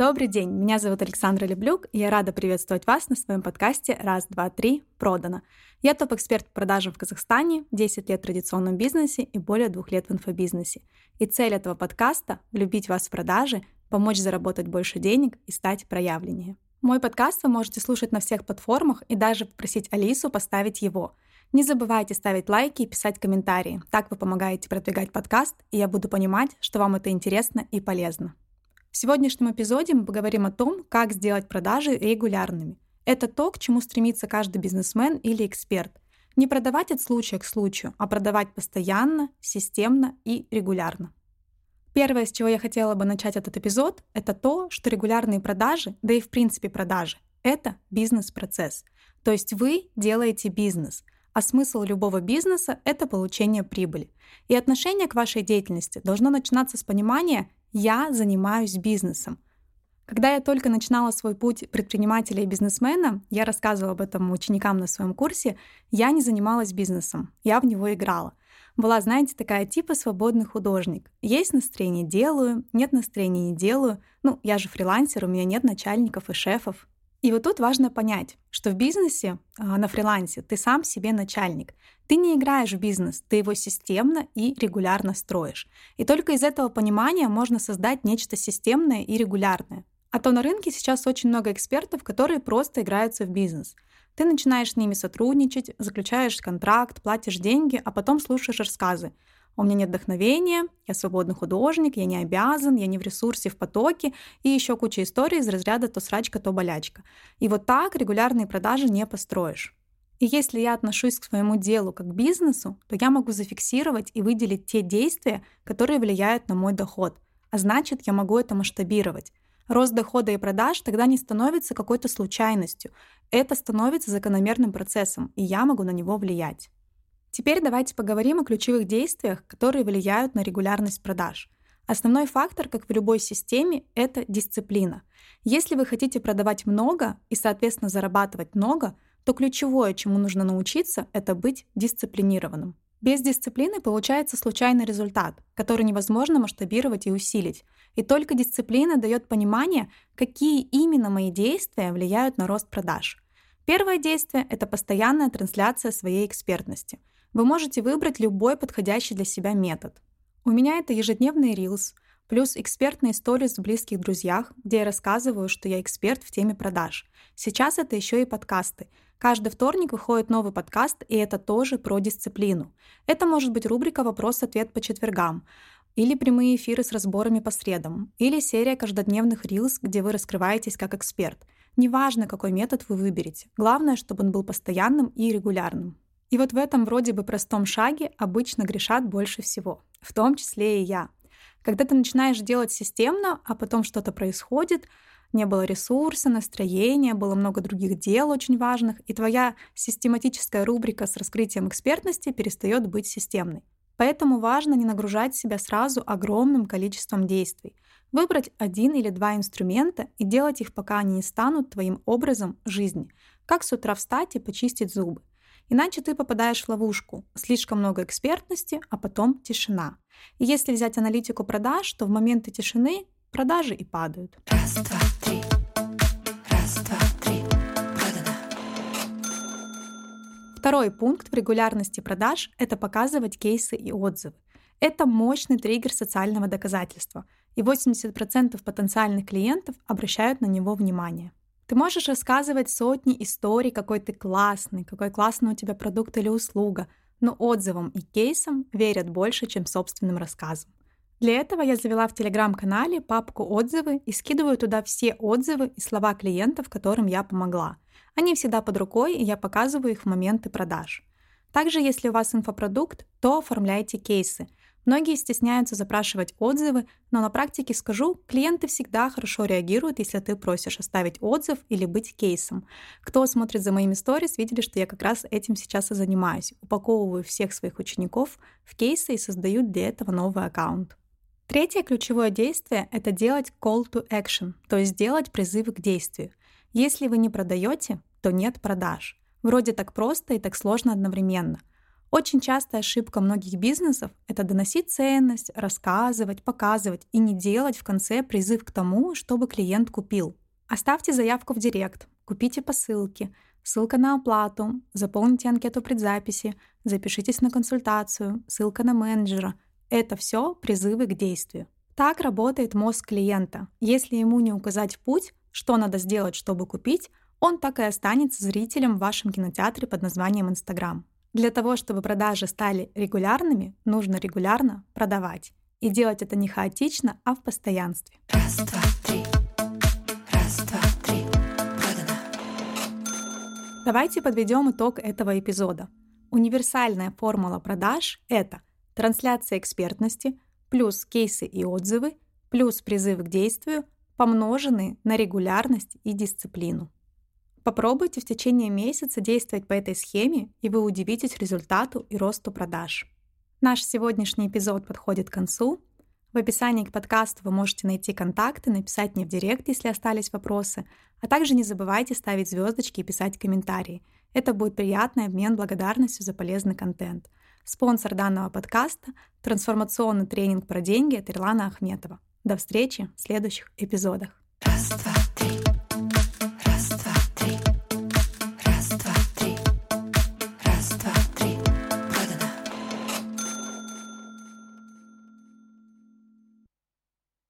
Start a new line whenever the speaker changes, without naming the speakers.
Добрый день, меня зовут Александра Леблюк, и я рада приветствовать вас на своем подкасте «Раз, два, три. Продано». Я топ-эксперт по продажам в Казахстане, 10 лет в традиционном бизнесе и более двух лет в инфобизнесе. И цель этого подкаста — влюбить вас в продажи, помочь заработать больше денег и стать проявленнее. Мой подкаст вы можете слушать на всех платформах и даже попросить Алису поставить его. Не забывайте ставить лайки и писать комментарии. Так вы помогаете продвигать подкаст, и я буду понимать, что вам это интересно и полезно. В сегодняшнем эпизоде мы поговорим о том, как сделать продажи регулярными. Это то, к чему стремится каждый бизнесмен или эксперт. Не продавать от случая к случаю, а продавать постоянно, системно и регулярно. Первое, с чего я хотела бы начать этот эпизод, это то, что регулярные продажи, да и в принципе продажи, это бизнес-процесс. То есть вы делаете бизнес, а смысл любого бизнеса — это получение прибыли. И отношение к вашей деятельности должно начинаться с понимания я занимаюсь бизнесом. Когда я только начинала свой путь предпринимателя и бизнесмена, я рассказывала об этом ученикам на своем курсе, я не занималась бизнесом, я в него играла. Была, знаете, такая типа свободный художник. Есть настроение — делаю, нет настроения — не делаю. Ну, я же фрилансер, у меня нет начальников и шефов. И вот тут важно понять, что в бизнесе, а, на фрилансе, ты сам себе начальник. Ты не играешь в бизнес, ты его системно и регулярно строишь. И только из этого понимания можно создать нечто системное и регулярное. А то на рынке сейчас очень много экспертов, которые просто играются в бизнес. Ты начинаешь с ними сотрудничать, заключаешь контракт, платишь деньги, а потом слушаешь рассказы у меня нет вдохновения, я свободный художник, я не обязан, я не в ресурсе, в потоке, и еще куча историй из разряда то срачка, то болячка. И вот так регулярные продажи не построишь. И если я отношусь к своему делу как к бизнесу, то я могу зафиксировать и выделить те действия, которые влияют на мой доход. А значит, я могу это масштабировать. Рост дохода и продаж тогда не становится какой-то случайностью. Это становится закономерным процессом, и я могу на него влиять. Теперь давайте поговорим о ключевых действиях, которые влияют на регулярность продаж. Основной фактор, как в любой системе, это дисциплина. Если вы хотите продавать много и, соответственно, зарабатывать много, то ключевое, чему нужно научиться, это быть дисциплинированным. Без дисциплины получается случайный результат, который невозможно масштабировать и усилить. И только дисциплина дает понимание, какие именно мои действия влияют на рост продаж. Первое действие — это постоянная трансляция своей экспертности — вы можете выбрать любой подходящий для себя метод. У меня это ежедневный рилс, плюс экспертные сторис в близких друзьях, где я рассказываю, что я эксперт в теме продаж. Сейчас это еще и подкасты. Каждый вторник выходит новый подкаст, и это тоже про дисциплину. Это может быть рубрика «Вопрос-ответ по четвергам», или прямые эфиры с разборами по средам, или серия каждодневных рилс, где вы раскрываетесь как эксперт. Неважно, какой метод вы выберете. Главное, чтобы он был постоянным и регулярным. И вот в этом вроде бы простом шаге обычно грешат больше всего, в том числе и я. Когда ты начинаешь делать системно, а потом что-то происходит, не было ресурса, настроения, было много других дел очень важных, и твоя систематическая рубрика с раскрытием экспертности перестает быть системной. Поэтому важно не нагружать себя сразу огромным количеством действий. Выбрать один или два инструмента и делать их, пока они не станут твоим образом жизни. Как с утра встать и почистить зубы. Иначе ты попадаешь в ловушку. Слишком много экспертности, а потом тишина. И если взять аналитику продаж, то в моменты тишины продажи и падают. Раз, два, три. Раз, два, три. Продано. Второй пункт в регулярности продаж – это показывать кейсы и отзывы. Это мощный триггер социального доказательства, и 80% потенциальных клиентов обращают на него внимание. Ты можешь рассказывать сотни историй, какой ты классный, какой классный у тебя продукт или услуга, но отзывам и кейсам верят больше, чем собственным рассказам. Для этого я завела в телеграм-канале папку «Отзывы» и скидываю туда все отзывы и слова клиентов, которым я помогла. Они всегда под рукой, и я показываю их в моменты продаж. Также, если у вас инфопродукт, то оформляйте кейсы – Многие стесняются запрашивать отзывы, но на практике скажу, клиенты всегда хорошо реагируют, если ты просишь оставить отзыв или быть кейсом. Кто смотрит за моими сторис, видели, что я как раз этим сейчас и занимаюсь. Упаковываю всех своих учеников в кейсы и создаю для этого новый аккаунт. Третье ключевое действие — это делать call to action, то есть делать призывы к действию. Если вы не продаете, то нет продаж. Вроде так просто и так сложно одновременно. Очень частая ошибка многих бизнесов — это доносить ценность, рассказывать, показывать и не делать в конце призыв к тому, чтобы клиент купил. Оставьте заявку в директ, купите по ссылке, ссылка на оплату, заполните анкету предзаписи, запишитесь на консультацию, ссылка на менеджера. Это все призывы к действию. Так работает мозг клиента. Если ему не указать путь, что надо сделать, чтобы купить, он так и останется зрителем в вашем кинотеатре под названием Инстаграм. Для того, чтобы продажи стали регулярными, нужно регулярно продавать. И делать это не хаотично, а в постоянстве. Раз, два, три. Раз, два, три. Продано. Давайте подведем итог этого эпизода. Универсальная формула продаж — это трансляция экспертности плюс кейсы и отзывы плюс призыв к действию, помноженные на регулярность и дисциплину. Попробуйте в течение месяца действовать по этой схеме, и вы удивитесь результату и росту продаж. Наш сегодняшний эпизод подходит к концу. В описании к подкасту вы можете найти контакты, написать мне в директ, если остались вопросы, а также не забывайте ставить звездочки и писать комментарии. Это будет приятный обмен благодарностью за полезный контент. Спонсор данного подкаста – трансформационный тренинг про деньги от Ирлана Ахметова. До встречи в следующих эпизодах. Раз, два,